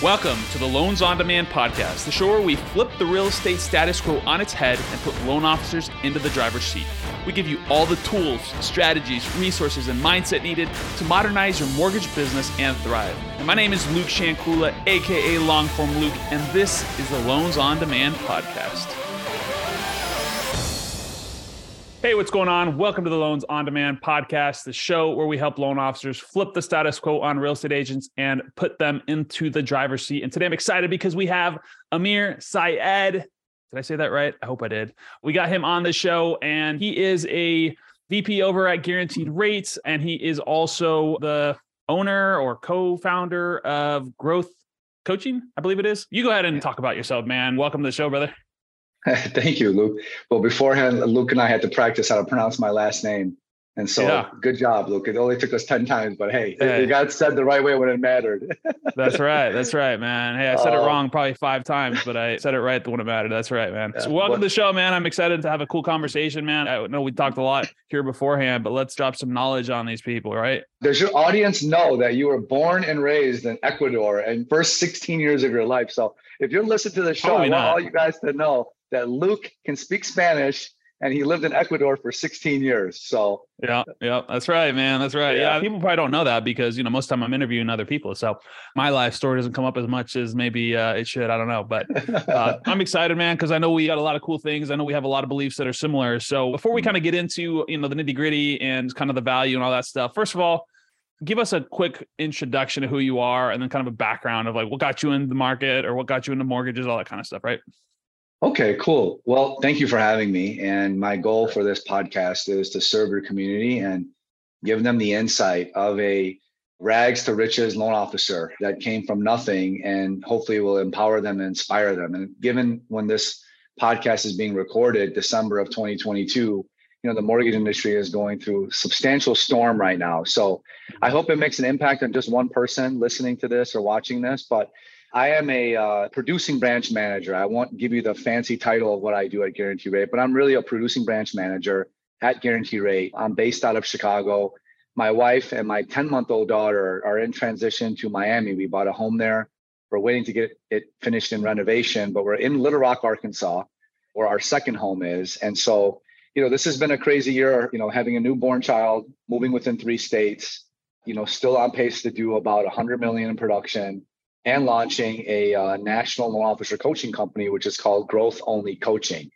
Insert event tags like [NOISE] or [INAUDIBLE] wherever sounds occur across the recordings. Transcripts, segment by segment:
Welcome to the Loans on Demand podcast, the show where we flip the real estate status quo on its head and put loan officers into the driver's seat. We give you all the tools, strategies, resources, and mindset needed to modernize your mortgage business and thrive. And my name is Luke Shankula, aka Longform Luke, and this is the Loans on Demand podcast. Hey, what's going on? Welcome to the Loans on Demand podcast, the show where we help loan officers flip the status quo on real estate agents and put them into the driver's seat. And today I'm excited because we have Amir Syed. Did I say that right? I hope I did. We got him on the show, and he is a VP over at Guaranteed Rates, and he is also the owner or co-founder of Growth Coaching, I believe it is. You go ahead and talk about yourself, man. Welcome to the show, brother. [LAUGHS] Thank you, Luke. Well, beforehand, Luke and I had to practice how to pronounce my last name. And so yeah. good job, Luke. It only took us 10 times, but hey, hey. you got said the right way when it mattered. [LAUGHS] That's right. That's right, man. Hey, I said uh, it wrong probably five times, but I said it right when it mattered. That's right, man. Yeah, so welcome to the show, man. I'm excited to have a cool conversation, man. I know we talked a lot here beforehand, but let's drop some knowledge on these people, right? Does your audience know that you were born and raised in Ecuador and first 16 years of your life? So if you're listening to the show, I want all you guys to know that Luke can speak Spanish and he lived in Ecuador for 16 years. So yeah, yeah, that's right, man. That's right. Yeah. yeah. people probably don't know that because you know most of time I'm interviewing other people, so my life story doesn't come up as much as maybe uh, it should. I don't know, but uh, [LAUGHS] I'm excited, man, because I know we got a lot of cool things. I know we have a lot of beliefs that are similar. So before we mm-hmm. kind of get into you know the nitty gritty and kind of the value and all that stuff, first of all. Give us a quick introduction of who you are and then kind of a background of like what got you in the market or what got you into mortgages, all that kind of stuff, right? Okay, cool. Well, thank you for having me. And my goal for this podcast is to serve your community and give them the insight of a rags to riches loan officer that came from nothing and hopefully will empower them and inspire them. And given when this podcast is being recorded, December of 2022, you know, the mortgage industry is going through substantial storm right now. So I hope it makes an impact on just one person listening to this or watching this, but I am a uh, producing branch manager. I won't give you the fancy title of what I do at Guaranteed Rate, but I'm really a producing branch manager at Guaranteed Rate. I'm based out of Chicago. My wife and my 10 month old daughter are in transition to Miami. We bought a home there. We're waiting to get it finished in renovation, but we're in Little Rock, Arkansas, where our second home is. And so, you know, this has been a crazy year, you know, having a newborn child, moving within three states, you know, still on pace to do about 100 million in production and launching a uh, national loan officer coaching company, which is called Growth Only Coaching.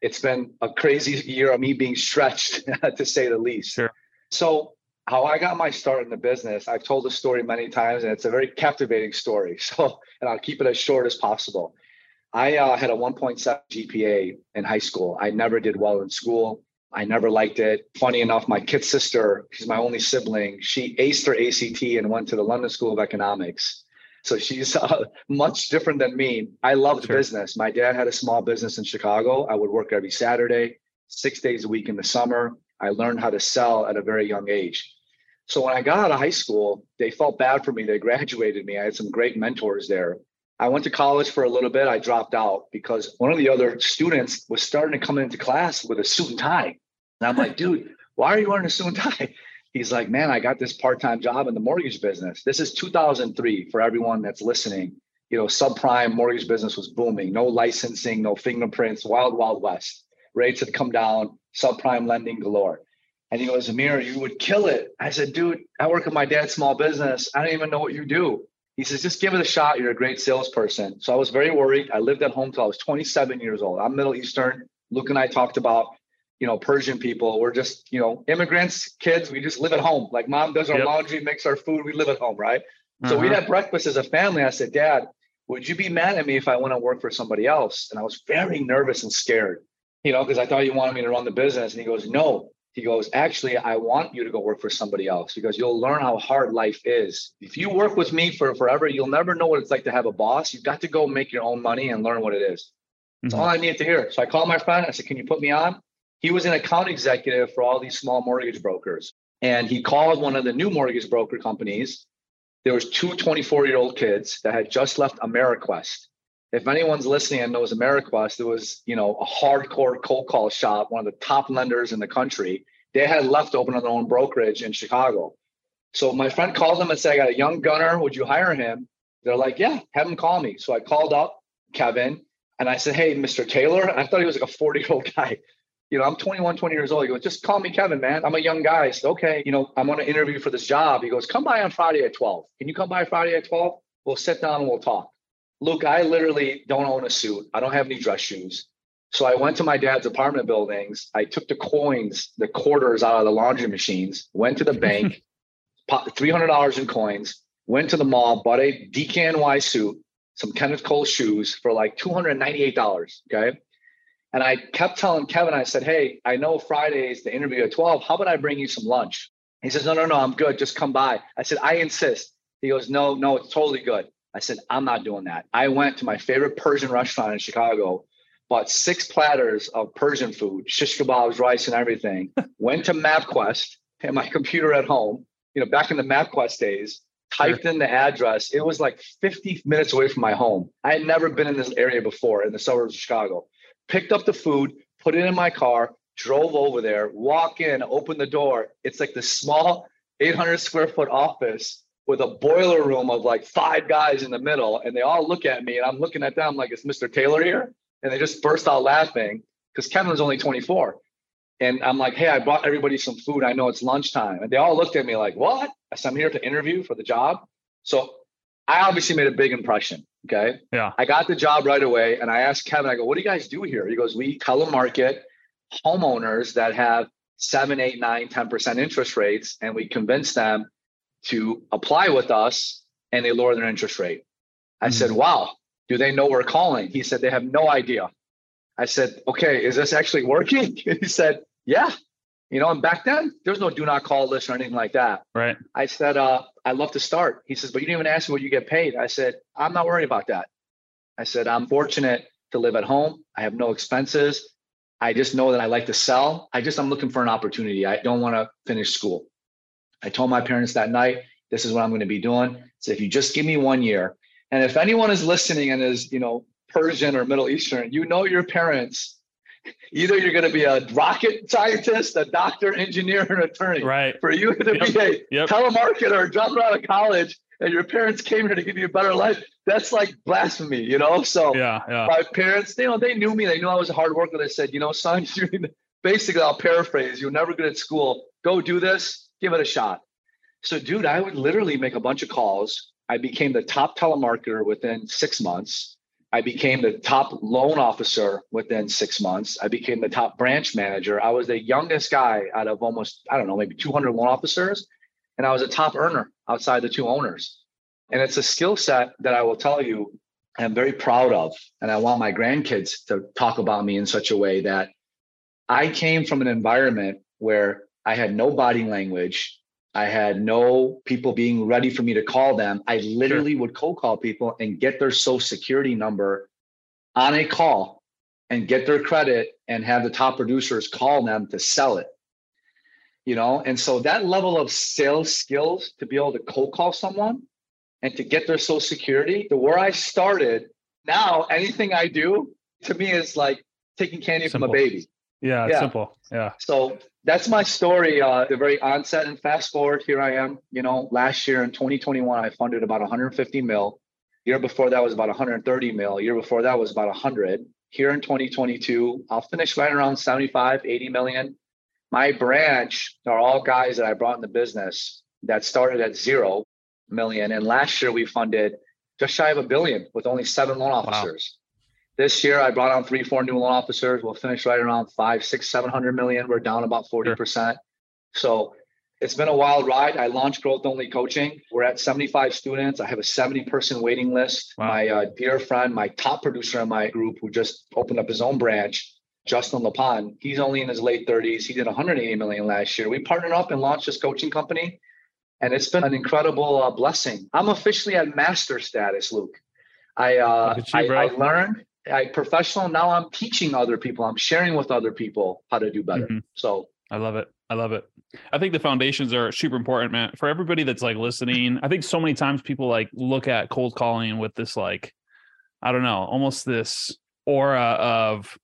It's been a crazy year of me being stretched, [LAUGHS] to say the least. Sure. So, how I got my start in the business, I've told the story many times, and it's a very captivating story. [LAUGHS] So, and I'll keep it as short as possible. I uh, had a 1.7 GPA in high school. I never did well in school. I never liked it. Funny enough, my kid sister, she's my only sibling, she aced her ACT and went to the London School of Economics. So she's uh, [LAUGHS] much different than me. I loved sure. business. My dad had a small business in Chicago. I would work every Saturday, six days a week in the summer. I learned how to sell at a very young age. So when I got out of high school, they felt bad for me. They graduated me. I had some great mentors there. I went to college for a little bit. I dropped out because one of the other students was starting to come into class with a suit and tie. And I'm like, dude, why are you wearing a suit and tie? He's like, man, I got this part-time job in the mortgage business. This is 2003 for everyone that's listening. You know, subprime mortgage business was booming. No licensing, no fingerprints, wild, wild west. Rates had come down, subprime lending galore. And he goes, Amir, you would kill it. I said, dude, I work at my dad's small business. I don't even know what you do. He says, just give it a shot. You're a great salesperson. So I was very worried. I lived at home till I was 27 years old. I'm Middle Eastern. Luke and I talked about you know, Persian people. We're just, you know, immigrants, kids. We just live at home. Like mom does our yep. laundry, makes our food. We live at home, right? Uh-huh. So we uh-huh. had breakfast as a family. I said, Dad, would you be mad at me if I went to work for somebody else? And I was very nervous and scared, you know, because I thought you wanted me to run the business. And he goes, No. He goes, Actually, I want you to go work for somebody else because you'll learn how hard life is. If you work with me for forever, you'll never know what it's like to have a boss. You've got to go make your own money and learn what it is. That's mm-hmm. all I needed to hear. So I called my friend. I said, Can you put me on? He was an account executive for all these small mortgage brokers. And he called one of the new mortgage broker companies. There was two 24 year old kids that had just left AmeriQuest. If anyone's listening and knows AmeriQuest, it was, you know, a hardcore cold call shop, one of the top lenders in the country. They had left to open their own brokerage in Chicago. So my friend called them and said, I got a young gunner. Would you hire him? They're like, yeah, have him call me. So I called up Kevin and I said, hey, Mr. Taylor. I thought he was like a 40 year old guy. You know, I'm 21, 20 years old. He goes, just call me Kevin, man. I'm a young guy. I said, okay, you know, I'm on an interview for this job. He goes, come by on Friday at 12. Can you come by Friday at 12? We'll sit down and we'll talk. Luke, I literally don't own a suit. I don't have any dress shoes. So I went to my dad's apartment buildings. I took the coins, the quarters out of the laundry machines, went to the bank, [LAUGHS] $300 in coins, went to the mall, bought a DKNY suit, some Kenneth Cole shoes for like $298. Okay. And I kept telling Kevin, I said, Hey, I know Friday's the interview at 12. How about I bring you some lunch? He says, No, no, no, I'm good. Just come by. I said, I insist. He goes, No, no, it's totally good. I said, I'm not doing that. I went to my favorite Persian restaurant in Chicago, bought six platters of Persian food, shish kebabs, rice, and everything. [LAUGHS] went to MapQuest and my computer at home, you know, back in the MapQuest days, typed sure. in the address. It was like 50 minutes away from my home. I had never been in this area before in the suburbs of Chicago. Picked up the food, put it in my car, drove over there, walk in, open the door. It's like this small 800 square foot office with a boiler room of like five guys in the middle. And they all look at me and I'm looking at them like, it's Mr. Taylor here? And they just burst out laughing because Kevin's only 24. And I'm like, hey, I brought everybody some food. I know it's lunchtime. And they all looked at me like, what? I said, I'm here to interview for the job. So I obviously made a big impression. Okay. Yeah. I got the job right away. And I asked Kevin, I go, what do you guys do here? He goes, we telemarket homeowners that have seven, eight, nine, 10% interest rates. And we convince them to apply with us and they lower their interest rate. I mm-hmm. said, wow, do they know we're calling? He said, they have no idea. I said, okay, is this actually working? [LAUGHS] he said, yeah. You know, and back then there's no do not call list or anything like that. Right. I said, uh, I'd love to start. He says, but you didn't even ask me what you get paid. I said, I'm not worried about that. I said, I'm fortunate to live at home. I have no expenses. I just know that I like to sell. I just, I'm looking for an opportunity. I don't want to finish school. I told my parents that night, this is what I'm going to be doing. So if you just give me one year, and if anyone is listening and is, you know, Persian or Middle Eastern, you know your parents. Either you're going to be a rocket scientist, a doctor, engineer, an attorney. Right. For you to yep. be a yep. telemarketer, dropping out of college, and your parents came here to give you a better life. That's like blasphemy, you know. So yeah, yeah. my parents, you know, they knew me. They knew I was a hard worker. They said, you know, son, [LAUGHS] basically, I'll paraphrase. You're never good at school. Go do this. Give it a shot. So, dude, I would literally make a bunch of calls. I became the top telemarketer within six months. I became the top loan officer within six months. I became the top branch manager. I was the youngest guy out of almost, I don't know, maybe 200 loan officers. And I was a top earner outside the two owners. And it's a skill set that I will tell you I'm very proud of. And I want my grandkids to talk about me in such a way that I came from an environment where I had no body language. I had no people being ready for me to call them. I literally sure. would cold call people and get their social security number on a call and get their credit and have the top producers call them to sell it. You know, and so that level of sales skills to be able to cold call someone and to get their social security, the where I started, now anything I do to me is like taking candy Simple. from a baby. Yeah, yeah. simple. Yeah. So that's my story. Uh, the very onset and fast forward, here I am. You know, last year in 2021, I funded about 150 mil. Year before that was about 130 mil. Year before that was about 100. Here in 2022, I'll finish right around 75, 80 million. My branch are all guys that I brought in the business that started at zero million. And last year we funded just shy of a billion with only seven loan officers. This year, I brought on three, four new loan officers. We'll finish right around five, six, seven hundred million. We're down about forty percent. So it's been a wild ride. I launched growth only coaching. We're at 75 students. I have a 70 person waiting list. Wow. My uh, dear friend, my top producer in my group, who just opened up his own branch, Justin LaPon, he's only in his late 30s. He did 180 million last year. We partnered up and launched this coaching company, and it's been an incredible uh, blessing. I'm officially at master status, Luke. I uh, you, I, I learned I professional now I'm teaching other people. I'm sharing with other people how to do better. Mm-hmm. So I love it. I love it. I think the foundations are super important, man. For everybody that's like listening, I think so many times people like look at cold calling with this like, I don't know, almost this aura of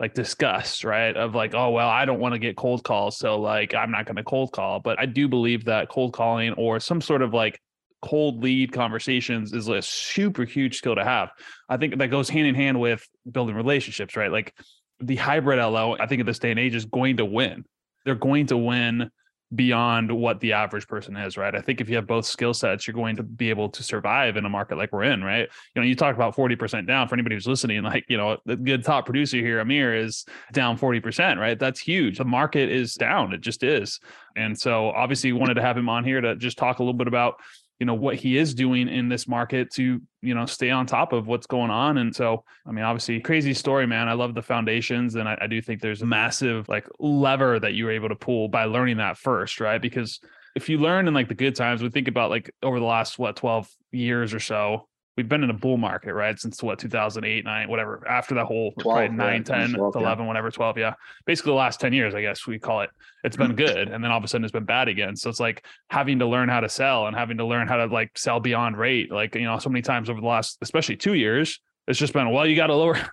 like disgust, right? Of like, oh well, I don't want to get cold calls, so like I'm not going to cold call. But I do believe that cold calling or some sort of like cold lead conversations is a super huge skill to have. I think that goes hand in hand with building relationships, right? Like the hybrid LO, I think at this day and age is going to win. They're going to win beyond what the average person is, right? I think if you have both skill sets, you're going to be able to survive in a market like we're in, right? You know, you talk about 40% down for anybody who's listening, [LAUGHS] like, you know, the good top producer here, Amir, is down 40%, right? That's huge. The market is down. It just is. And so obviously wanted to have him on here to just talk a little bit about you know what he is doing in this market to you know stay on top of what's going on. And so i mean obviously crazy story man. I love the foundations and I, I, do think there's a massive like lever that you were able to pull by learning that first right? Because if you learn in like the good times we think about like over the last what 12 years or so we've been in a bull market, right? Since what 2008, nine, whatever. After that whole 12, 9, 10, 12, 11, yeah. whatever, 12. Yeah. Basically the last 10 years, I guess we call it. It's been good. And then all of a sudden it's been bad again. So it's like having to learn how to sell and having to learn how to like sell beyond rate. Like, you know, so many times over the last, especially two years, it's just been, well, you got to lower. [LAUGHS]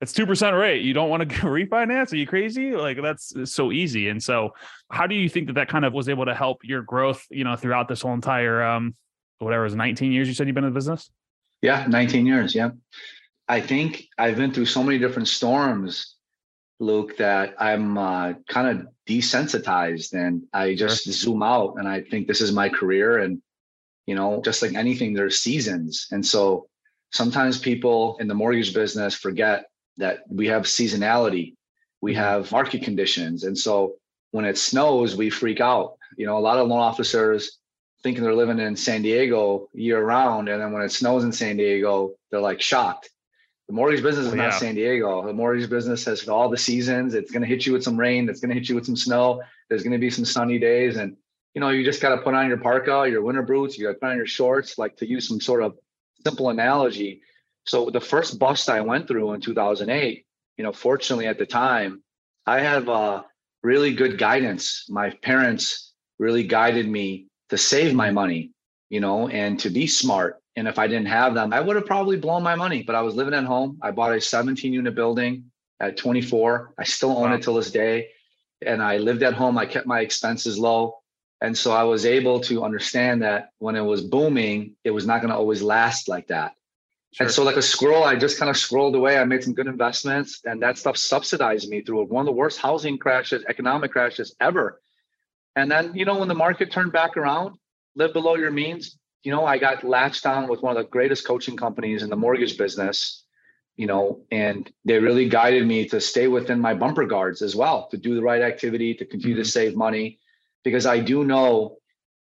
It's 2% rate. You don't want [LAUGHS] to refinance. Are you crazy? Like that's so easy. And so how do you think that that kind of was able to help your growth, you know, throughout this whole entire, um, whatever it was 19 years you said you've been in the business? Yeah, 19 years. Yeah. I think I've been through so many different storms, Luke, that I'm uh, kind of desensitized and I just sure. zoom out and I think this is my career. And, you know, just like anything, there's seasons. And so sometimes people in the mortgage business forget that we have seasonality, we mm-hmm. have market conditions. And so when it snows, we freak out. You know, a lot of loan officers thinking they're living in San Diego year round. And then when it snows in San Diego, they're like shocked. The mortgage business is oh, not San Diego. The mortgage business has all the seasons. It's going to hit you with some rain. It's going to hit you with some snow. There's going to be some sunny days. And, you know, you just got to put on your parka, your winter boots, you got to put on your shorts, like to use some sort of simple analogy. So the first bust I went through in 2008, you know, fortunately at the time, I have uh, really good guidance. My parents really guided me to save my money, you know, and to be smart. And if I didn't have them, I would have probably blown my money. But I was living at home. I bought a 17 unit building at 24. I still own wow. it till this day. And I lived at home. I kept my expenses low. And so I was able to understand that when it was booming, it was not going to always last like that. Sure. And so, like a squirrel, I just kind of scrolled away. I made some good investments, and that stuff subsidized me through one of the worst housing crashes, economic crashes ever. And then, you know, when the market turned back around, live below your means, you know, I got latched on with one of the greatest coaching companies in the mortgage business, you know, and they really guided me to stay within my bumper guards as well, to do the right activity, to continue mm-hmm. to save money. Because I do know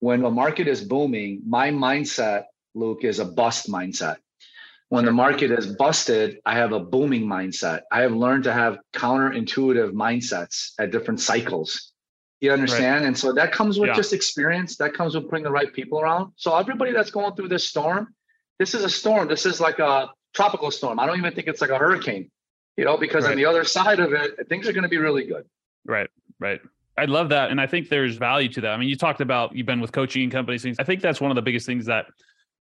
when the market is booming, my mindset, Luke, is a bust mindset. When the market is busted, I have a booming mindset. I have learned to have counterintuitive mindsets at different cycles. You understand? Right. And so that comes with yeah. just experience. That comes with putting the right people around. So everybody that's going through this storm, this is a storm. This is like a tropical storm. I don't even think it's like a hurricane, you know, because right. on the other side of it, things are going to be really good. Right. Right. I love that. And I think there's value to that. I mean, you talked about you've been with coaching companies. I think that's one of the biggest things that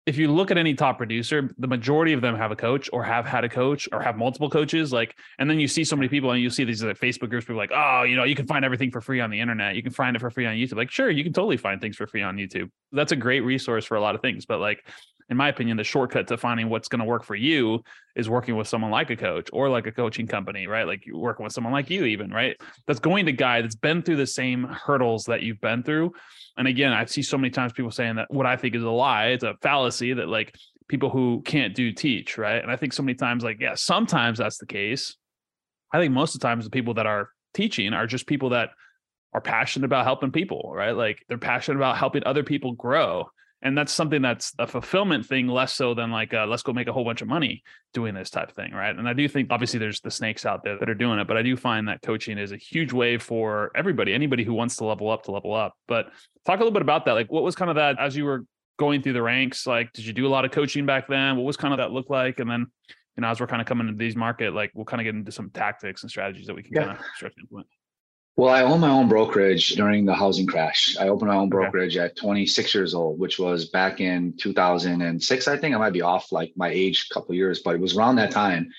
if you look at any top producer, the majority of them have a coach or have had a coach or have multiple coaches. Like, and then you see so many people and you see these like Facebook groups, people like, oh, you know, you can find everything for free on the internet. You can find it for free on YouTube. Like, sure, you can totally find things for free on YouTube. That's a great resource for a lot of things. But like, in my opinion, the shortcut to finding what's going to work for you is working with someone like a coach or like a coaching company, right? Like you're working with someone like you, even, right? That's going to guide, that's been through the same hurdles that you've been through. And again, I see so many times people saying that what I think is a lie, it's a fallacy that like people who can't do teach, right? And I think so many times, like, yeah, sometimes that's the case. I think most of the times the people that are teaching are just people that are passionate about helping people, right? Like they're passionate about helping other people grow. And that's something that's a fulfillment thing, less so than like, uh, let's go make a whole bunch of money doing this type of thing, right? And I do think obviously there's the snakes out there that are doing it, but I do find that coaching is a huge way for everybody, anybody who wants to level up to level up. But talk a little bit about that. Like, what was kind of that as you were going through the ranks? Like, did you do a lot of coaching back then? What was kind of that look like? And then, you know, as we're kind of coming into these market, like we'll kind of get into some tactics and strategies that we can yeah. kind of start to implement. Well, I owned my own brokerage during the housing crash. I opened my own brokerage okay. at 26 years old, which was back in 2006. I think I might be off like my age a couple years, but it was around that time.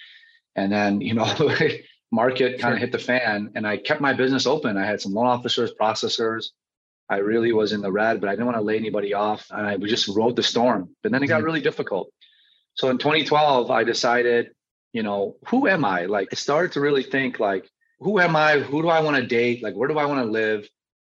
And then, you know, the [LAUGHS] market kind of hit the fan and I kept my business open. I had some loan officers, processors, I really was in the red, but I didn't want to lay anybody off. And I just rode the storm. But then it got mm-hmm. really difficult. So in 2012, I decided, you know, who am I? Like I started to really think like, who am I? Who do I want to date? Like, where do I want to live?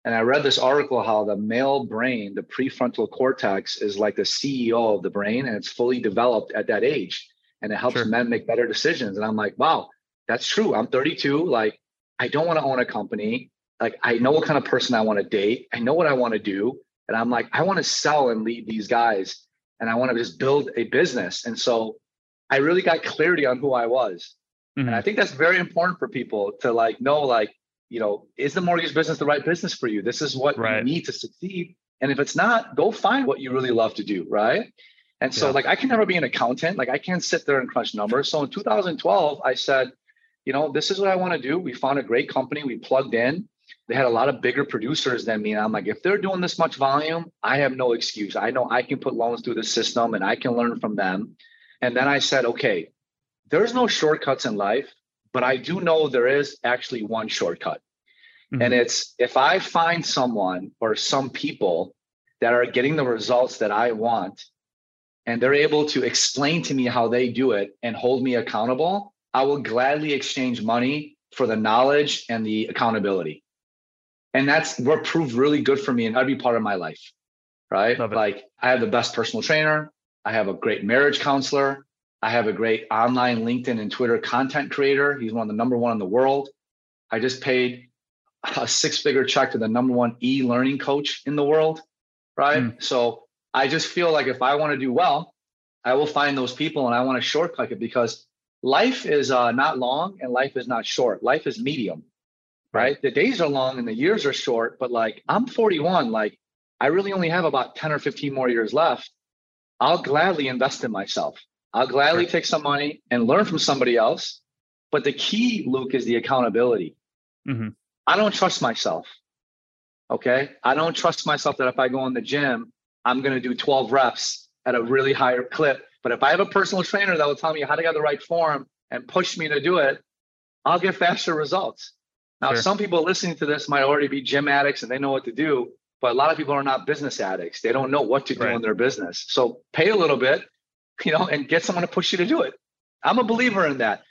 And I read this article how the male brain, the prefrontal cortex, is like the CEO of the brain and it's fully developed at that age. And it helps sure. men make better decisions. And I'm like, wow, that's true. I'm 32. Like, I don't want to own a company. Like, I know what kind of person I want to date. I know what I want to do. And I'm like, I want to sell and lead these guys. And I want to just build a business. And so I really got clarity on who I was. Mm-hmm. And I think that's very important for people to like know, like, you know, is the mortgage business the right business for you? This is what right. you need to succeed. And if it's not, go find what you really love to do, right? And so, yeah. like, I can never be an accountant. Like, I can't sit there and crunch numbers. So in 2012, I said, you know, this is what I want to do. We found a great company. We plugged in. They had a lot of bigger producers than me. And I'm like, if they're doing this much volume, I have no excuse. I know I can put loans through the system and I can learn from them. And then I said, okay, there's no shortcuts in life, but I do know there is actually one shortcut. Mm-hmm. And it's if I find someone or some people that are getting the results that I want, and they're able to explain to me how they do it and hold me accountable, I will gladly exchange money for the knowledge and the accountability. And that's what proved really good for me and that'd be part of my life. Right. Like I have the best personal trainer. I have a great marriage counselor. I have a great online LinkedIn and Twitter content creator. He's one of the number one in the world. I just paid a six figure check to the number one e learning coach in the world. Right. Mm. So I just feel like if I want to do well, I will find those people and I want to shortcut it because life is uh, not long and life is not short. Life is medium. Right. The days are long and the years are short, but like I'm 41, like I really only have about 10 or 15 more years left. I'll gladly invest in myself. I'll gladly take some money and learn from somebody else. But the key, Luke, is the accountability. Mm-hmm. I don't trust myself. Okay. I don't trust myself that if I go in the gym, I'm going to do 12 reps at a really higher clip. But if I have a personal trainer that will tell me how to get the right form and push me to do it, I'll get faster results. Now, sure. some people listening to this might already be gym addicts and they know what to do, but a lot of people are not business addicts. They don't know what to do right. in their business. So pay a little bit, you know, and get someone to push you to do it. I'm a believer in that.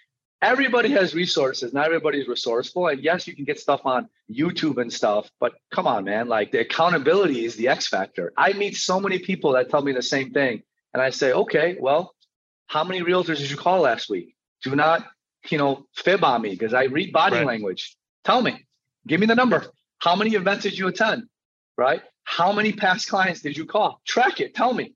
Everybody has resources. Not everybody's resourceful. And yes, you can get stuff on YouTube and stuff, but come on, man. Like the accountability is the X factor. I meet so many people that tell me the same thing. And I say, okay, well, how many realtors did you call last week? Do not, you know, fib on me because I read body right. language. Tell me, give me the number. How many events did you attend? Right? How many past clients did you call? Track it. Tell me.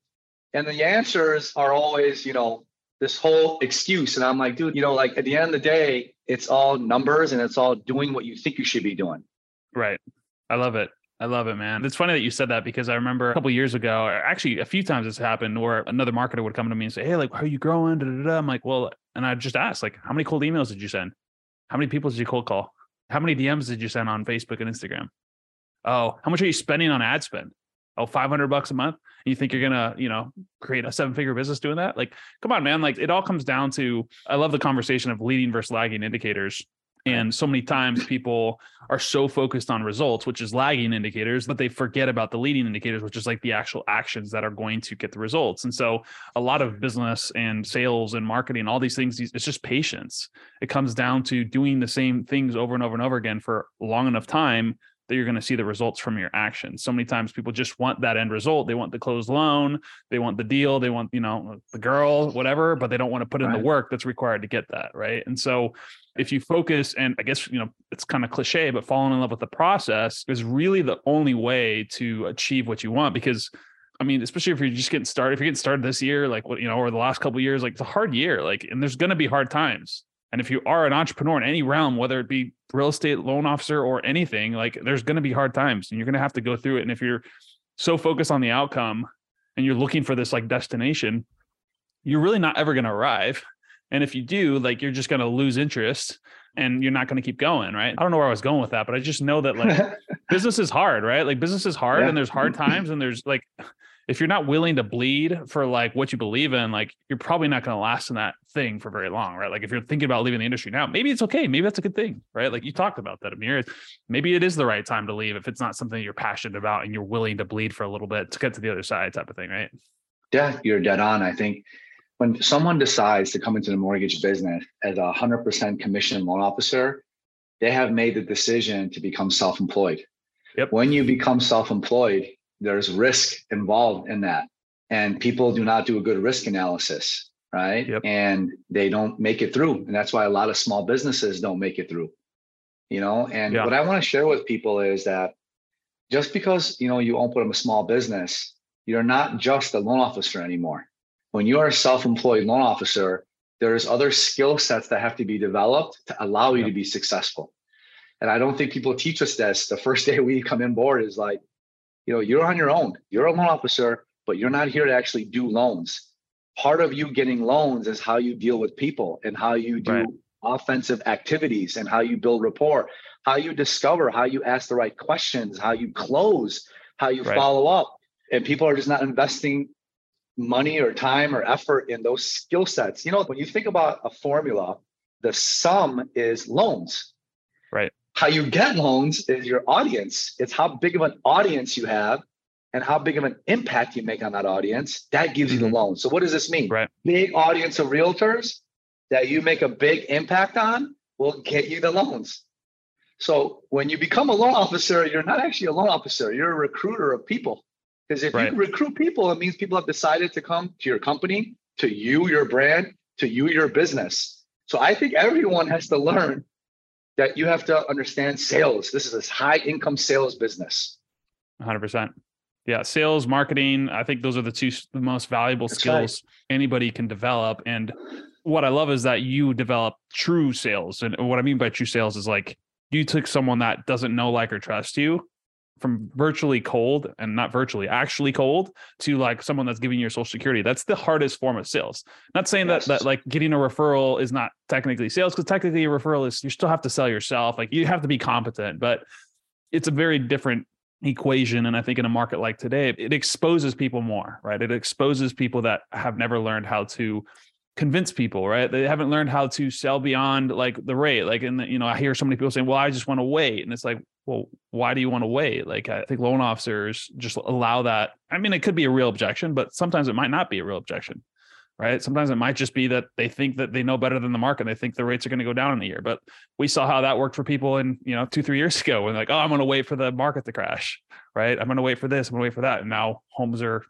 And the answers are always, you know, this whole excuse. And I'm like, dude, you know, like at the end of the day, it's all numbers and it's all doing what you think you should be doing. Right. I love it. I love it, man. It's funny that you said that because I remember a couple years ago, actually a few times this happened where another marketer would come to me and say, Hey, like, how are you growing? I'm like, well, and I just asked, like, how many cold emails did you send? How many people did you cold call? How many DMs did you send on Facebook and Instagram? Oh, how much are you spending on ad spend? oh 500 bucks a month you think you're gonna you know create a seven figure business doing that like come on man like it all comes down to i love the conversation of leading versus lagging indicators and so many times people are so focused on results, which is lagging indicators, but they forget about the leading indicators, which is like the actual actions that are going to get the results. And so a lot of business and sales and marketing, all these things, it's just patience. It comes down to doing the same things over and over and over again for long enough time that you're going to see the results from your actions. So many times people just want that end result. They want the closed loan, they want the deal, they want, you know, the girl, whatever, but they don't want to put in right. the work that's required to get that. Right. And so if you focus, and I guess, you know, it's kind of cliche, but falling in love with the process is really the only way to achieve what you want because I mean, especially if you're just getting started, if you're getting started this year, like what, you know, or the last couple years, like it's a hard year, like, and there's going to be hard times. And if you are an entrepreneur in any realm, whether it be real estate loan officer or anything, like there's going to be hard times and you're going to have to go through it. And if you're so focused on the outcome and you're looking for this like destination, you're really not ever going to arrive. And if you do, like you're just going to lose interest and you're not going to keep going, right? I don't know where I was going with that, but I just know that like [LAUGHS] business is hard, right? Like business is hard yeah. and there's hard [LAUGHS] times and there's like if you're not willing to bleed for like what you believe in, like you're probably not going to last in that thing for very long, right? Like if you're thinking about leaving the industry now, maybe it's okay. Maybe that's a good thing, right? Like you talked about that, Amir. Maybe it is the right time to leave if it's not something you're passionate about and you're willing to bleed for a little bit to get to the other side, type of thing, right? Yeah, you're dead on. I think when someone decides to come into the mortgage business as a hundred percent commission loan officer, they have made the decision to become self-employed. Yep. When you become self-employed, there's risk involved in that. And people do not do a good risk analysis, right? Yep. And they don't make it through. And that's why a lot of small businesses don't make it through. You know, and yeah. what I want to share with people is that just because you know you open up a small business, you're not just a loan officer anymore. When you are a self-employed loan officer, there's other skill sets that have to be developed to allow you yep. to be successful. And I don't think people teach us this. The first [LAUGHS] day we come in board is like, you know, you're on your own. You're a loan officer, but you're not here to actually do loans. Part of you getting loans is how you deal with people and how you do right. offensive activities and how you build rapport, how you discover, how you ask the right questions, how you close, how you right. follow up. And people are just not investing money or time or effort in those skill sets. You know, when you think about a formula, the sum is loans. Right. How you get loans is your audience. It's how big of an audience you have and how big of an impact you make on that audience. That gives you the mm-hmm. loan. So what does this mean? Right. Big audience of realtors that you make a big impact on will get you the loans. So when you become a loan officer, you're not actually a loan officer, you're a recruiter of people. Because if right. you recruit people, it means people have decided to come to your company, to you, your brand, to you, your business. So I think everyone has to learn that you have to understand sales. This is a high income sales business. 100%. Yeah, sales, marketing, I think those are the two the most valuable That's skills right. anybody can develop and what I love is that you develop true sales. And what I mean by true sales is like you took someone that doesn't know, like, or trust you from virtually cold and not virtually actually cold to like someone that's giving you your social security that's the hardest form of sales not saying yes. that that like getting a referral is not technically sales because technically a referral is you still have to sell yourself like you have to be competent but it's a very different equation and i think in a market like today it exposes people more right it exposes people that have never learned how to convince people, right? They haven't learned how to sell beyond like the rate. Like, and you know, I hear so many people saying, "Well, I just want to wait," and it's like, well, why do you want to wait? Like, I think loan officers just allow that. I mean, it could be a real objection, but sometimes it might not be a real objection, right? Sometimes it might just be that they think that they know better than the market. They think the rates are going to go down in a year. But we saw how that worked for people in, you know, two, three years [LAUGHS] ago when like, oh, I'm going to wait for the market to crash, right? I'm going to wait for this. I'm going to wait for that. And now homes are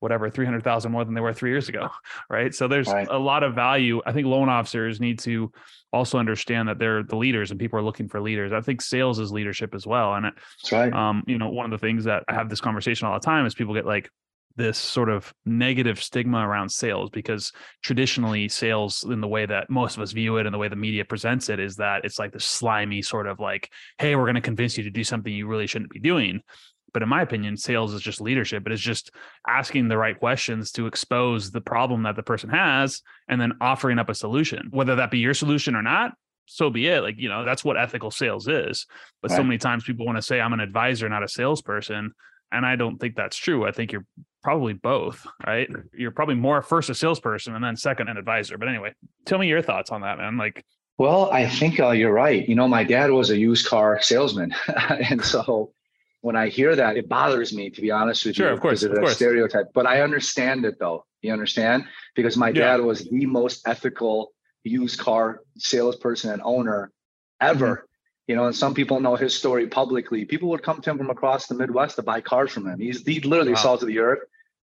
whatever 300,000 more than they were 3 years ago, [LAUGHS] [LAUGHS] right? So there's right. a lot of value. I think loan officers need to also understand that they're the leaders and people are looking for leaders. I think sales is leadership as well. And That's right. um, you know, one of the things that I have this conversation all the time is people get like this sort of negative stigma around sales because traditionally sales in the way that most of us view it and the way the media presents it is that it's like the slimy sort of like hey we're going to convince you to do something you really shouldn't be doing but in my opinion, sales is just leadership. It is just asking the right questions to expose the problem that the person has and then offering up a solution, whether that be your solution or not. So be it. Like, you know, that's what ethical sales is. But right. so many times people want to say, I'm an advisor, not a salesperson. And I don't think that's true. I think you're probably both, right? You're probably more first a salesperson and then second an advisor. But anyway, tell me your thoughts on that, man. Like, well, I think uh, you're right. You know, my dad was a used car salesman. [LAUGHS] and so when I hear that, it bothers me to be honest with sure, you. Sure, of course, of course. stereotype. But I understand it though. You understand? Because my yeah. dad was the most ethical used car salesperson and owner ever. Mm-hmm. You know, and some people know his story publicly. People would come to him from across the Midwest to buy cars from him. He's he literally wow. to the earth.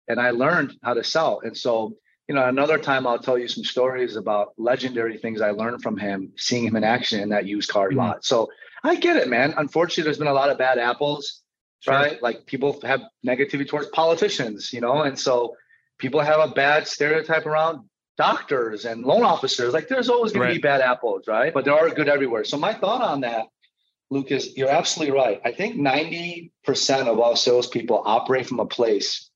And I learned how to sell. And so, you know, another time I'll tell you some stories about legendary things I learned from him, seeing him in action in that used car mm-hmm. lot. So I get it, man. Unfortunately, there's been a lot of bad apples, sure. right? Like people have negativity towards politicians, you know, and so people have a bad stereotype around doctors and loan officers. Like there's always going right. to be bad apples, right? But there are good everywhere. So my thought on that, Lucas, you're absolutely right. I think 90% of all salespeople operate from a place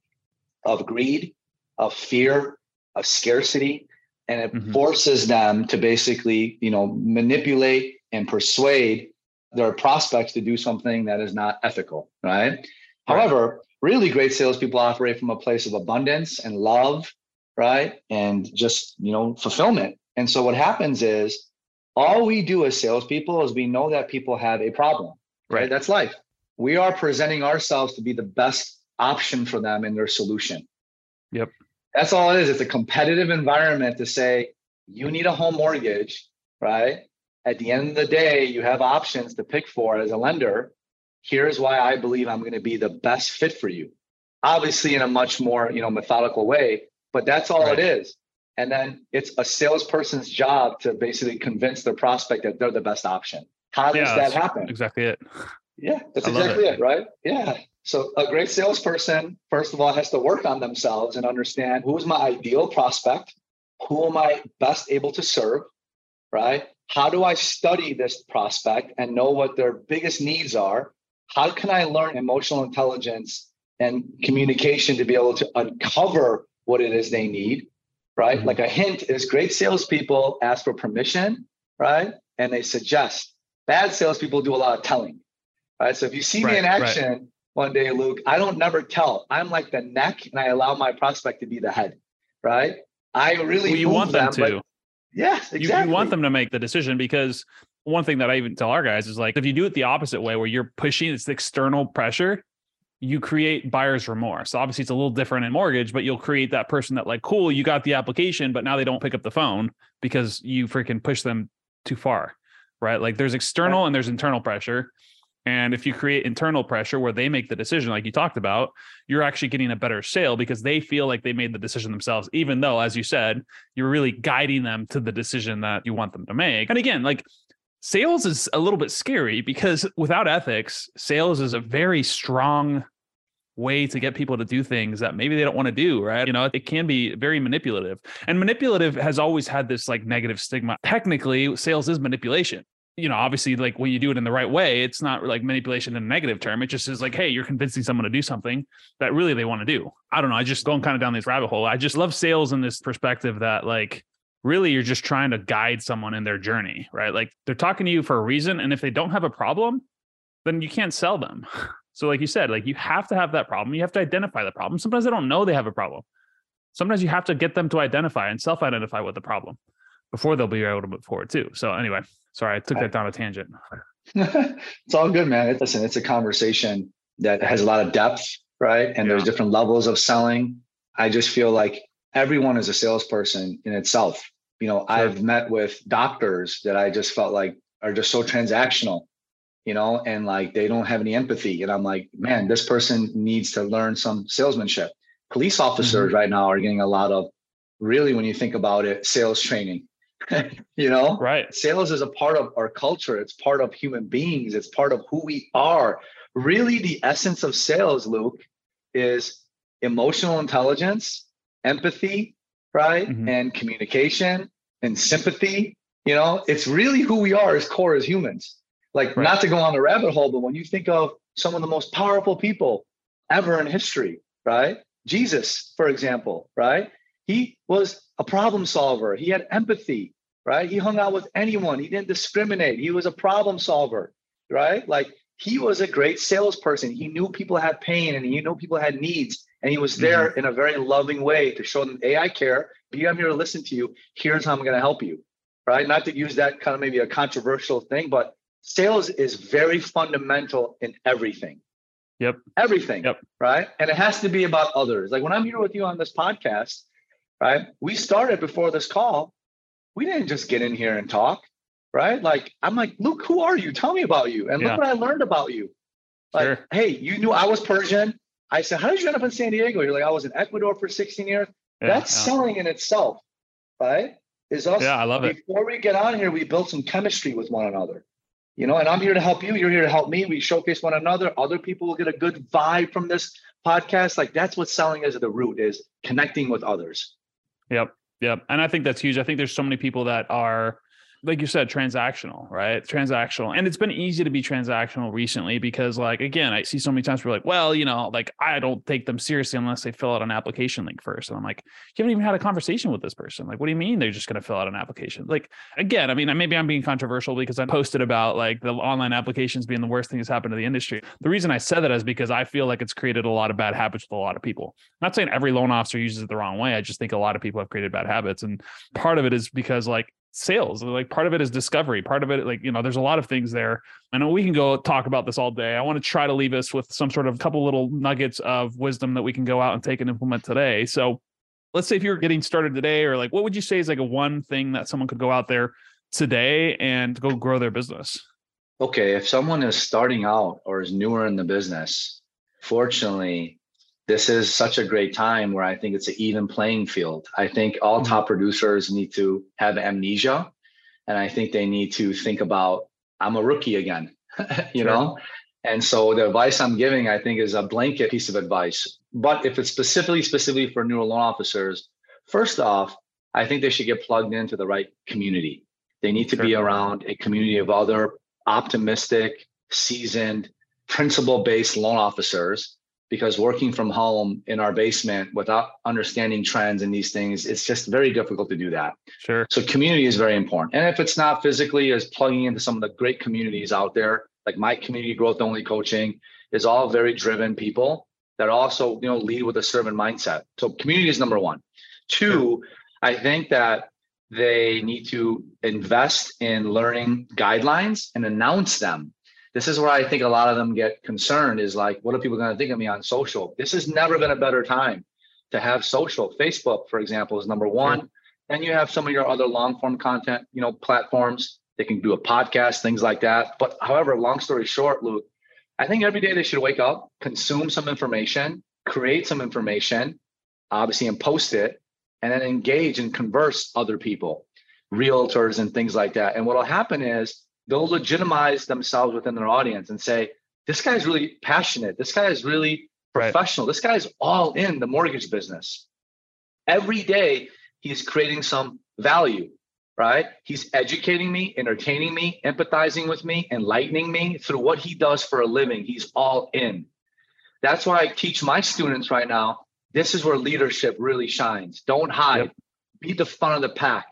of greed, of fear, of scarcity, and it mm-hmm. forces them to basically, you know, manipulate and persuade there are prospects to do something that is not ethical, right? right. However, really great salespeople operate from a place of abundance and love, right? And just, you know, fulfillment. And so what happens is all we do as salespeople is we know that people have a problem, right? right? That's life. We are presenting ourselves to be the best option for them in their solution. Yep. That's all it is. It's a competitive environment to say, you need a home mortgage, right? At the end of the day, you have options to pick for as a lender. Here's why I believe I'm going to be the best fit for you. Obviously, in a much more you know methodical way, but that's all right. it is. And then it's a salesperson's job to basically convince their prospect that they're the best option. How does yeah, that happen? Exactly it. Yeah, that's exactly it. it, right? Yeah. So a great salesperson, first of all, has to work on themselves and understand who's my ideal prospect, who am I best able to serve, right? How do I study this prospect and know what their biggest needs are? How can I learn emotional intelligence and communication to be able to uncover what it is they need? right? Mm-hmm. Like a hint is great salespeople ask for permission, right? And they suggest. Bad salespeople do a lot of telling, right? So if you see right, me in action right. one day, Luke, I don't never tell. I'm like the neck, and I allow my prospect to be the head, right? I really well, you want them, them to. Yes, exactly. You, you want them to make the decision because one thing that I even tell our guys is like if you do it the opposite way, where you're pushing it's external pressure, you create buyer's remorse. Obviously, it's a little different in mortgage, but you'll create that person that like, cool, you got the application, but now they don't pick up the phone because you freaking push them too far, right? Like there's external and there's internal pressure. And if you create internal pressure where they make the decision, like you talked about, you're actually getting a better sale because they feel like they made the decision themselves, even though, as you said, you're really guiding them to the decision that you want them to make. And again, like sales is a little bit scary because without ethics, sales is a very strong way to get people to do things that maybe they don't want to do, right? You know, it can be very manipulative. And manipulative has always had this like negative stigma. Technically, sales is manipulation. You know, obviously, like when you do it in the right way, it's not like manipulation in a negative term. It just is like, hey, you're convincing someone to do something that really they want to do. I don't know. I just going kind of down this rabbit hole. I just love sales in this perspective that like really you're just trying to guide someone in their journey, right? Like they're talking to you for a reason. And if they don't have a problem, then you can't sell them. [LAUGHS] So, like you said, like you have to have that problem. You have to identify the problem. Sometimes they don't know they have a problem. Sometimes you have to get them to identify and self-identify with the problem before they'll be able to move forward too. So, anyway, sorry, I took that down a tangent. [LAUGHS] it's all good, man. Listen, it's a conversation that has a lot of depth, right? And yeah. there's different levels of selling. I just feel like everyone is a salesperson in itself. You know, sure. I've met with doctors that I just felt like are just so transactional you know, and like they don't have any empathy. And I'm like, man, this person needs to learn some salesmanship. Police officers mm-hmm. right now are getting a lot of really, when you think about it, sales training. [LAUGHS] you know, right? Sales is a part of our culture, it's part of human beings, it's part of who we are. Really, the essence of sales, Luke, is emotional intelligence, empathy, right? Mm-hmm. And communication and sympathy. You know, it's really who we are as core as humans. Like, right. not to go on a rabbit hole, but when you think of some of the most powerful people ever in history, right? Jesus, for example, right? He was a problem solver. He had empathy, right? He hung out with anyone. He didn't discriminate. He was a problem solver, right? Like he was a great salesperson. He knew people had pain and he knew people had needs. And he was there mm-hmm. in a very loving way to show them, hey, I care. Be I'm here to listen to you. Here's how I'm going to help you, right? Not to use that kind of maybe a controversial thing, but sales is very fundamental in everything. Yep. Everything. Yep. Right. And it has to be about others. Like when I'm here with you on this podcast, right? We started before this call. We didn't just get in here and talk, right? Like I'm like, Luke, who are you? Tell me about you. And yeah. look what I learned about you. Like, sure. hey, you knew I was Persian. I said, how did you end up in San Diego? You're like, I was in Ecuador for 16 years. Yeah, That's yeah. selling in itself, right? Is us. Yeah, I love it. Before we get on here, we built some chemistry with one another you know and i'm here to help you you're here to help me we showcase one another other people will get a good vibe from this podcast like that's what selling is at the root is connecting with others yep yep and i think that's huge. I think there's so many people that are like you said, transactional, right? Transactional. And it's been easy to be transactional recently because, like, again, I see so many times we're like, well, you know, like I don't take them seriously unless they fill out an application link first. And I'm like, you haven't even had a conversation with this person. Like, what do you mean they're just going to fill out an application? Like, again, I mean, maybe I'm being controversial because I posted about like the online applications being the worst thing that's happened to the industry. The reason I said that is because I feel like it's created a lot of bad habits with a lot of people. I'm not saying every loan officer uses it the wrong way. I just think a lot of people have created bad habits. And part of it is because like sales like part of it is discovery part of it like you know there's a lot of things there. I know we can go talk about this all day. I want to try to leave us with some sort of couple little nuggets of wisdom that we can go out and take and implement today. So let's say if you're getting started today or like what would you say is like a one thing that someone could go out there today and go grow their business? Okay if someone is starting out or is newer in the business fortunately this is such a great time where I think it's an even playing field. I think all mm-hmm. top producers need to have amnesia. And I think they need to think about, I'm a rookie again, [LAUGHS] you sure. know? And so the advice I'm giving, I think, is a blanket piece of advice. But if it's specifically, specifically for newer loan officers, first off, I think they should get plugged into the right community. They need to sure. be around a community of other optimistic, seasoned, principle based loan officers because working from home in our basement without understanding trends and these things, it's just very difficult to do that. Sure. So community is very important. And if it's not physically, is plugging into some of the great communities out there, like my community growth only coaching is all very driven people that also, you know, lead with a servant mindset. So community is number one. Two, I think that they need to invest in learning guidelines and announce them this is where I think a lot of them get concerned is like, what are people going to think of me on social? This has never been a better time to have social. Facebook, for example, is number one. Then you have some of your other long form content, you know, platforms. They can do a podcast, things like that. But however, long story short, Luke, I think every day they should wake up, consume some information, create some information, obviously, and post it, and then engage and converse other people, realtors and things like that. And what will happen is they'll legitimize themselves within their audience and say, this guy's really passionate. This guy is really professional. Right. This guy's all in the mortgage business. Every day, he's creating some value, right? He's educating me, entertaining me, empathizing with me, enlightening me through what he does for a living. He's all in. That's why I teach my students right now this is where leadership really shines. Don't hide, yep. be the front of the pack.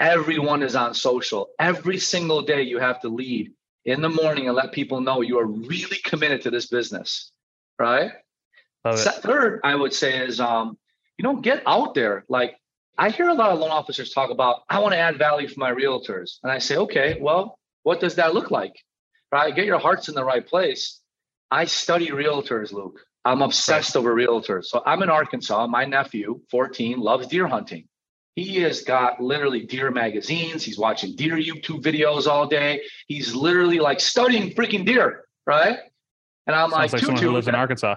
Everyone is on social. Every single day, you have to lead in the morning and let people know you are really committed to this business, right? Third, I would say is, um, you know, get out there. Like I hear a lot of loan officers talk about, I want to add value for my realtors, and I say, okay, well, what does that look like? Right? Get your hearts in the right place. I study realtors, Luke. I'm obsessed right. over realtors. So I'm in Arkansas. My nephew, 14, loves deer hunting. He has got literally deer magazines. He's watching deer YouTube videos all day. He's literally like studying freaking deer, right? And I'm Sounds like, like someone who lives in Arkansas.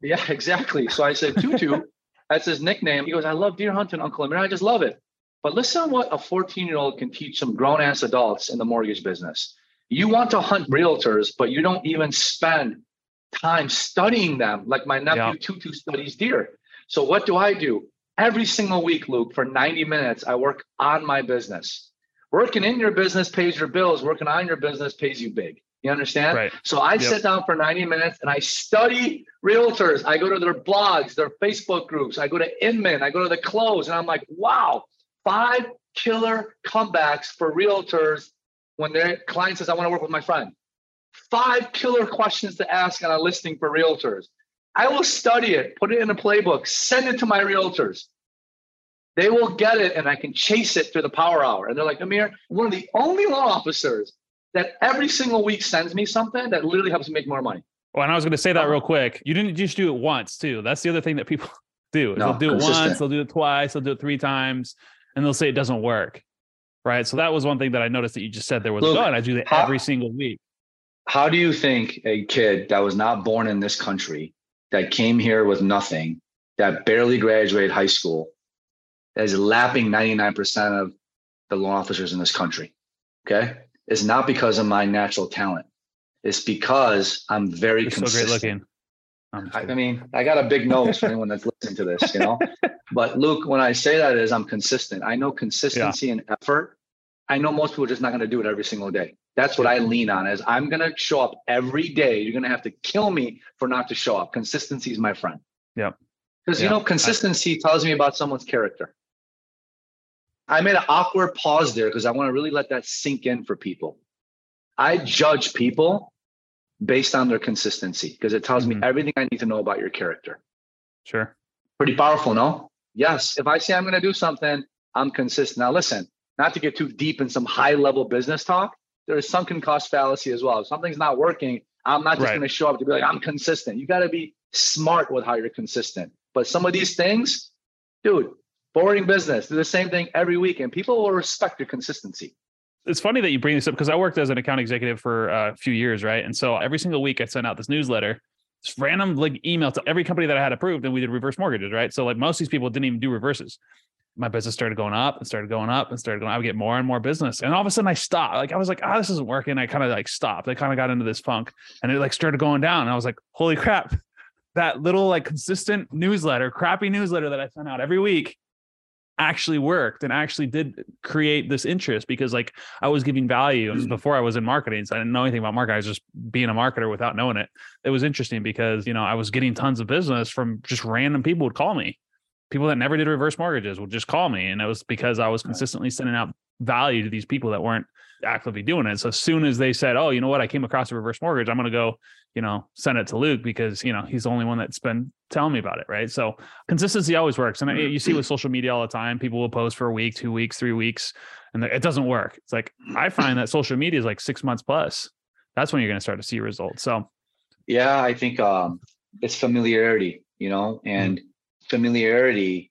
Yeah, [LAUGHS] exactly. So I said, Tutu, [LAUGHS] that's his nickname. He goes, I love deer hunting, Uncle Amir. I just love it. But listen what a 14 year old can teach some grown ass adults in the mortgage business. You want to hunt realtors, but you don't even spend time studying them like my nephew yeah. Tutu studies deer. So what do I do? Every single week, Luke, for 90 minutes, I work on my business. Working in your business pays your bills, working on your business pays you big. You understand? Right. So I yep. sit down for 90 minutes and I study realtors. I go to their blogs, their Facebook groups. I go to Inman. I go to the close, and I'm like, wow, five killer comebacks for realtors when their client says, I want to work with my friend. Five killer questions to ask on a listing for realtors. I will study it, put it in a playbook, send it to my realtors. They will get it and I can chase it through the power hour. And they're like, Amir, one of the only loan officers that every single week sends me something that literally helps me make more money. Well, and I was going to say that uh-huh. real quick. You didn't just do it once, too. That's the other thing that people [LAUGHS] do. No, they'll do it consistent. once, they'll do it twice, they'll do it three times, and they'll say it doesn't work. Right. So that was one thing that I noticed that you just said there was, Luke, oh, and I do that how, every single week. How do you think a kid that was not born in this country that came here with nothing, that barely graduated high school, that is lapping 99% of the loan officers in this country. Okay. It's not because of my natural talent. It's because I'm very You're consistent. So great looking. I, I, mean, I got a big nose for anyone that's listening to this, you know. [LAUGHS] but Luke, when I say that is I'm consistent. I know consistency yeah. and effort I know most people are just not going to do it every single day. That's what I lean on is I'm going to show up every day. You're going to have to kill me for not to show up. Consistency is my friend. Yeah. Because, you know, consistency tells me about someone's character. I made an awkward pause there because I want to really let that sink in for people. I judge people based on their consistency because it tells mm-hmm. me everything I need to know about your character. Sure. Pretty powerful, no? Yes. If I say I'm going to do something, I'm consistent. Now, listen, not to get too deep in some high level business talk, there is sunken cost fallacy as well. If something's not working, I'm not just right. going to show up to be like, I'm consistent. You got to be smart with how you're consistent. But some of these things, dude, boring business, do the same thing every week, and people will respect your consistency. It's funny that you bring this up because I worked as an account executive for a few years, right? And so every single week I sent out this newsletter, this random like email to every company that I had approved, and we did reverse mortgages, right? So like most of these people didn't even do reverses my business started going up and started going up and started going. I would get more and more business, and all of a sudden I stopped. Like I was like, "Ah, oh, this isn't working." I kind of like stopped. I kind of got into this funk, and it like started going down. And I was like, "Holy crap!" [LAUGHS] That little like consistent newsletter, crappy newsletter that I sent out every week, actually worked and actually did create this interest because like I was giving value. It was mm. before I was in marketing, so I didn't know anything about marketing. I was just being a marketer without knowing it. It was interesting because you know I was getting tons of business from just random people would call me people that never did reverse mortgages would just call me. And it was because I was consistently sending out value to these people that weren't actively doing it. So as soon as they said, Oh, you know what, I came across a reverse mortgage, I'm going to go, you know, send it to Luke because, you know, he's the only one that's been telling me about it. Right. So consistency always works. And you see with social media all the time, people will post for a week, two weeks, three weeks, and it doesn't work. It's like, I find that social media is like six months plus. That's when you're going to start to see results. So, yeah, I think um, it's familiarity, you know, and mm-hmm familiarity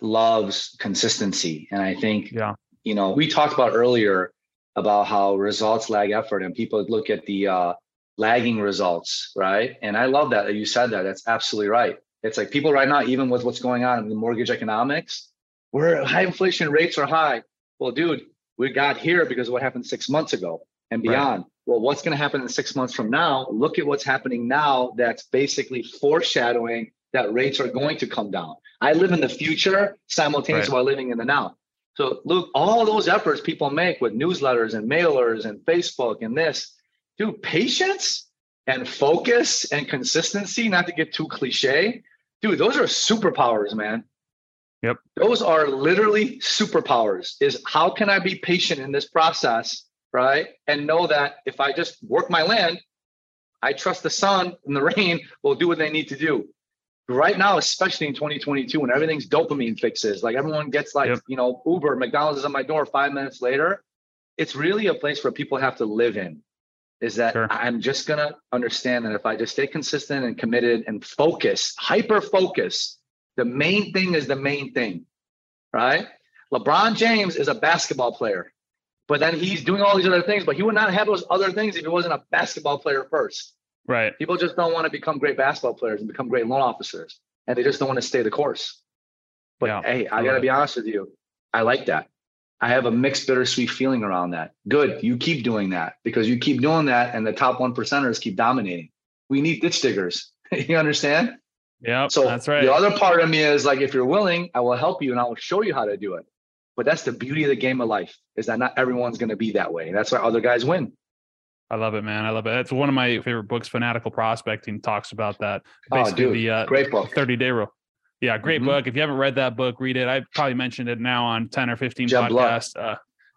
loves consistency. And I think, yeah. you know, we talked about earlier about how results lag effort and people look at the uh, lagging results, right? And I love that you said that. That's absolutely right. It's like people right now, even with what's going on in the mortgage economics, where high inflation rates are high. Well, dude, we got here because of what happened six months ago and beyond. Right. Well, what's going to happen in six months from now? Look at what's happening now. That's basically foreshadowing that rates are going to come down. I live in the future simultaneously right. while living in the now. So look, all those efforts people make with newsletters and mailers and Facebook and this, dude, patience and focus and consistency, not to get too cliche. Dude, those are superpowers, man. Yep. Those are literally superpowers. Is how can I be patient in this process, right? And know that if I just work my land, I trust the sun and the [LAUGHS] rain will do what they need to do right now, especially in 2022, when everything's dopamine fixes, like everyone gets like, yep. you know, Uber, McDonald's is on my door five minutes later. It's really a place where people have to live in. Is that sure. I'm just gonna understand that if I just stay consistent and committed and focus, hyper focus, the main thing is the main thing, right? LeBron James is a basketball player, but then he's doing all these other things, but he would not have those other things if he wasn't a basketball player first. Right. People just don't want to become great basketball players and become great loan officers, and they just don't want to stay the course. But yeah, hey, I, got to be honest with you. I like that. I have a mixed bittersweet feeling around that. Good. You keep doing that because you keep doing that and the top one percenters keep dominating. We need ditch diggers. [LAUGHS] you understand? Yeah. So that's right. The other part of me is like, if you're willing, I will help you and I will show you how to do it. But that's the beauty of the game of life is that not everyone's going to be that way. That's why other guys win. I love it, man. I love it. It's one of my favorite books. Fanatical Prospecting talks about that. Oh, Basically, oh, dude, the uh, great book. Thirty Day Rule. Yeah, great mm-hmm. book. If you haven't read that book, read it. I probably mentioned it now on ten or fifteen Jeb podcasts. Uh,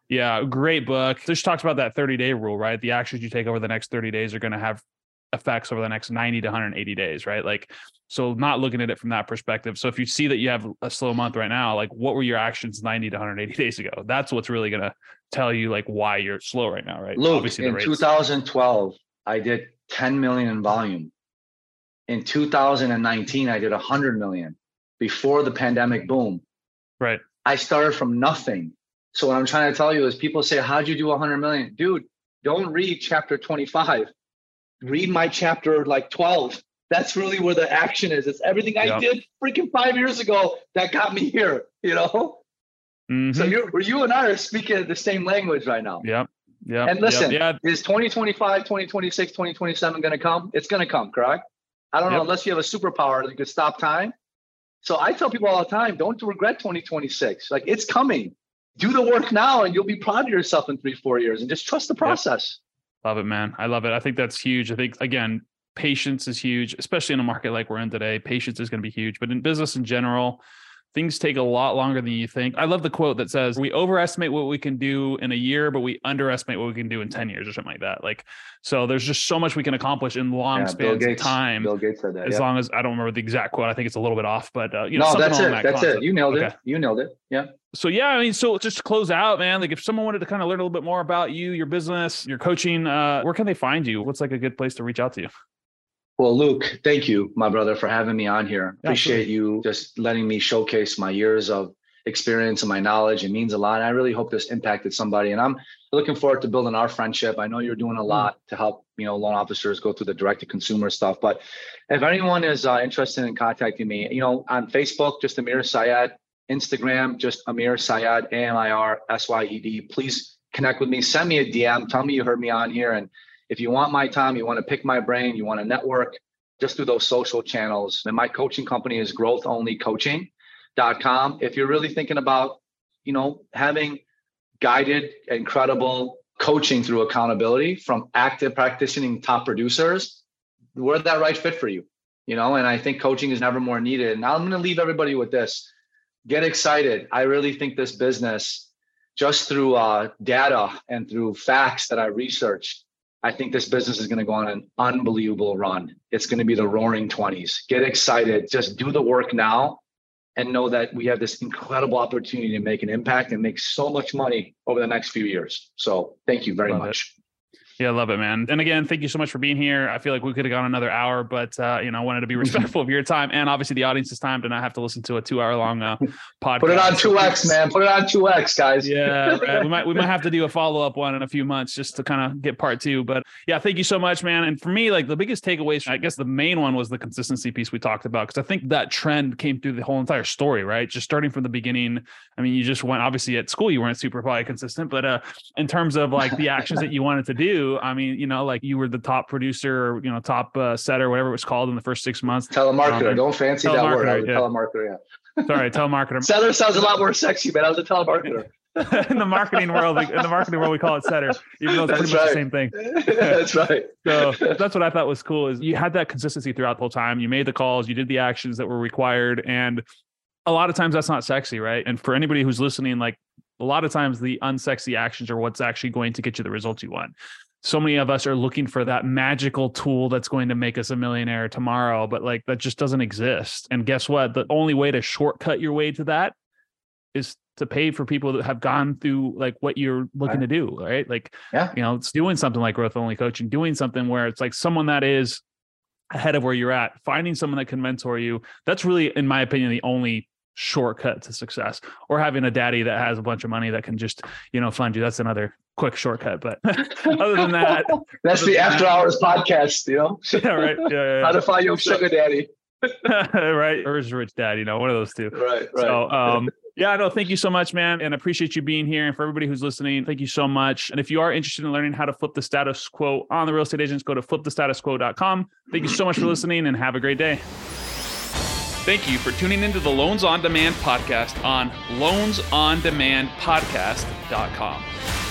yeah, great book. Just talks about that thirty day rule, right? The actions you take over the next thirty days are going to have effects over the next 90 to 180 days, right? Like, so not looking at it from that perspective. So if you see that you have a slow month right now, like what were your actions 90 to 180 days ago? That's what's really going to tell you like why you're slow right now, right? Look, Obviously, in 2012, I did 10 million in volume. In 2019, I did 100 million before the pandemic boom. Right. I started from nothing. So what I'm trying to tell you is people say, how'd you do 100 million? Dude, don't read chapter 25 read my chapter like 12. That's really where the action is. It's everything I did freaking five years ago that got me here, you know? Mm-hmm. So you you and I are speaking the same language right now. Yep. Yeah. And listen, yep. yeah. is 2025, 2026, 2027 going to come? It's going to come, correct? I don't yep. know, unless you have a superpower that could stop time. So I tell people all the time, don't regret 2026. Like it's coming. do the work now and you'll be proud of yourself in three, four years and just trust the process. Love it, man. I love it. I think that's huge. I think again, patience is huge, especially in a market like we're in today. Patience is going to be huge, but in business in general, things take a lot longer than you think. I love the quote that says, "We overestimate what we can do in a year, but we underestimate what we can do in 10 years or something like that." Like so there's just so much we can accomplish in long yeah, spans Gates, of time. Bill Gates said that. As yeah. long as I don't remember the exact quote, I think it's a little bit off, but uh, you know, no, that's it. That that's concept. it. You nailed okay. it. You nailed it. Yeah. So yeah, I mean, so just to close out, man, like if someone wanted to kind of learn a little bit more about you, your business, your coaching, uh, where can they find you? What's like a good place to reach out to you? Well, Luke, thank you, my brother, for having me on here. Appreciate you just letting me showcase my years of experience and my knowledge. It means a lot. And I really hope this impacted somebody. And I'm looking forward to building our friendship. I know you're doing a hmm. lot to help, you know, loan officers go through the direct to consumer stuff. But if anyone is uh, interested in contacting me, you know, on Facebook, just Amir Syed, Instagram, just Amir Syed, A M I R S Y E D. Please connect with me. Send me a DM. Tell me you heard me on here. And if you want my time, you want to pick my brain, you want to network, just through those social channels. And my coaching company is growthonlycoaching.com. If you're really thinking about, you know, having guided, incredible coaching through accountability from active practicing top producers, we're that right fit for you. You know, and I think coaching is never more needed. And I'm going to leave everybody with this. Get excited. I really think this business, just through uh, data and through facts that I researched, I think this business is going to go on an unbelievable run. It's going to be the roaring 20s. Get excited. Just do the work now and know that we have this incredible opportunity to make an impact and make so much money over the next few years. So thank you very Love much. It. Yeah, I love it, man. And again, thank you so much for being here. I feel like we could have gone another hour, but uh, you know, I wanted to be [LAUGHS] respectful of your time and obviously the audience's time to not have to listen to a two-hour long uh, [LAUGHS] podcast. Put it on two X, [LAUGHS] man. Put it on two X, guys. yeah, right. we might we might have to do a follow-up one in a few months just to kind of get part two. But yeah, thank you so much, man. And for me, like the biggest takeaways, I guess the main one was the consistency piece we talked about because I think that trend came through the whole entire story, right? Just starting from the beginning. I mean, you just went obviously at school, you weren't super probably consistent, but uh, in terms of like the actions that you wanted to do, I mean, you know like you were the top producer or you know top uh, setter whatever it was called in the first six months. Telemarketer. Um, don't fancy that word. Yeah. telemarketer yeah. [LAUGHS] Sorry telemarketer. [LAUGHS] Setter sounds a lot more sexy but i was a telemarketer. [LAUGHS] In the marketing world in the marketing world we call it setter even though it's that's pretty right. much the same thing. that's right. So that's what i thought was cool is you had that consistency throughout the whole time. You made the calls you did the actions that were required and a lot of times that's not sexy right? And for anybody who's listening like a lot of times the unsexy actions are what's actually going to get you the results you want so many of us are looking for that magical tool that's going to make us a millionaire tomorrow, but like that just doesn't exist. And guess what? The only way to shortcut your way to that is to pay for people that have gone through like what you're looking right. to do, right? Like, yeah. you know, it's doing something like growth only coaching, doing something where it's like someone that is ahead of where you're at, finding someone that can mentor you. That's really, in my opinion, the only shortcut to success or having a daddy that has a bunch of money that can just you know fund you that's another quick shortcut but [LAUGHS] other than that that's the after that, hours podcast you know [LAUGHS] yeah right yeah, yeah, how to find your sugar daddy [LAUGHS] right or is rich dad you know one of those two right right so um yeah, no, thank you so much, man. And I appreciate you being here. And for everybody who's listening, thank you so much. And if you are interested in learning how to flip the status quo on the real estate agents, go to flipthestatusquo.com. Thank you so much for [CLEARS THROAT] listening and have a great day. Thank you for tuning into the Loans on Demand podcast on loansondemandpodcast.com.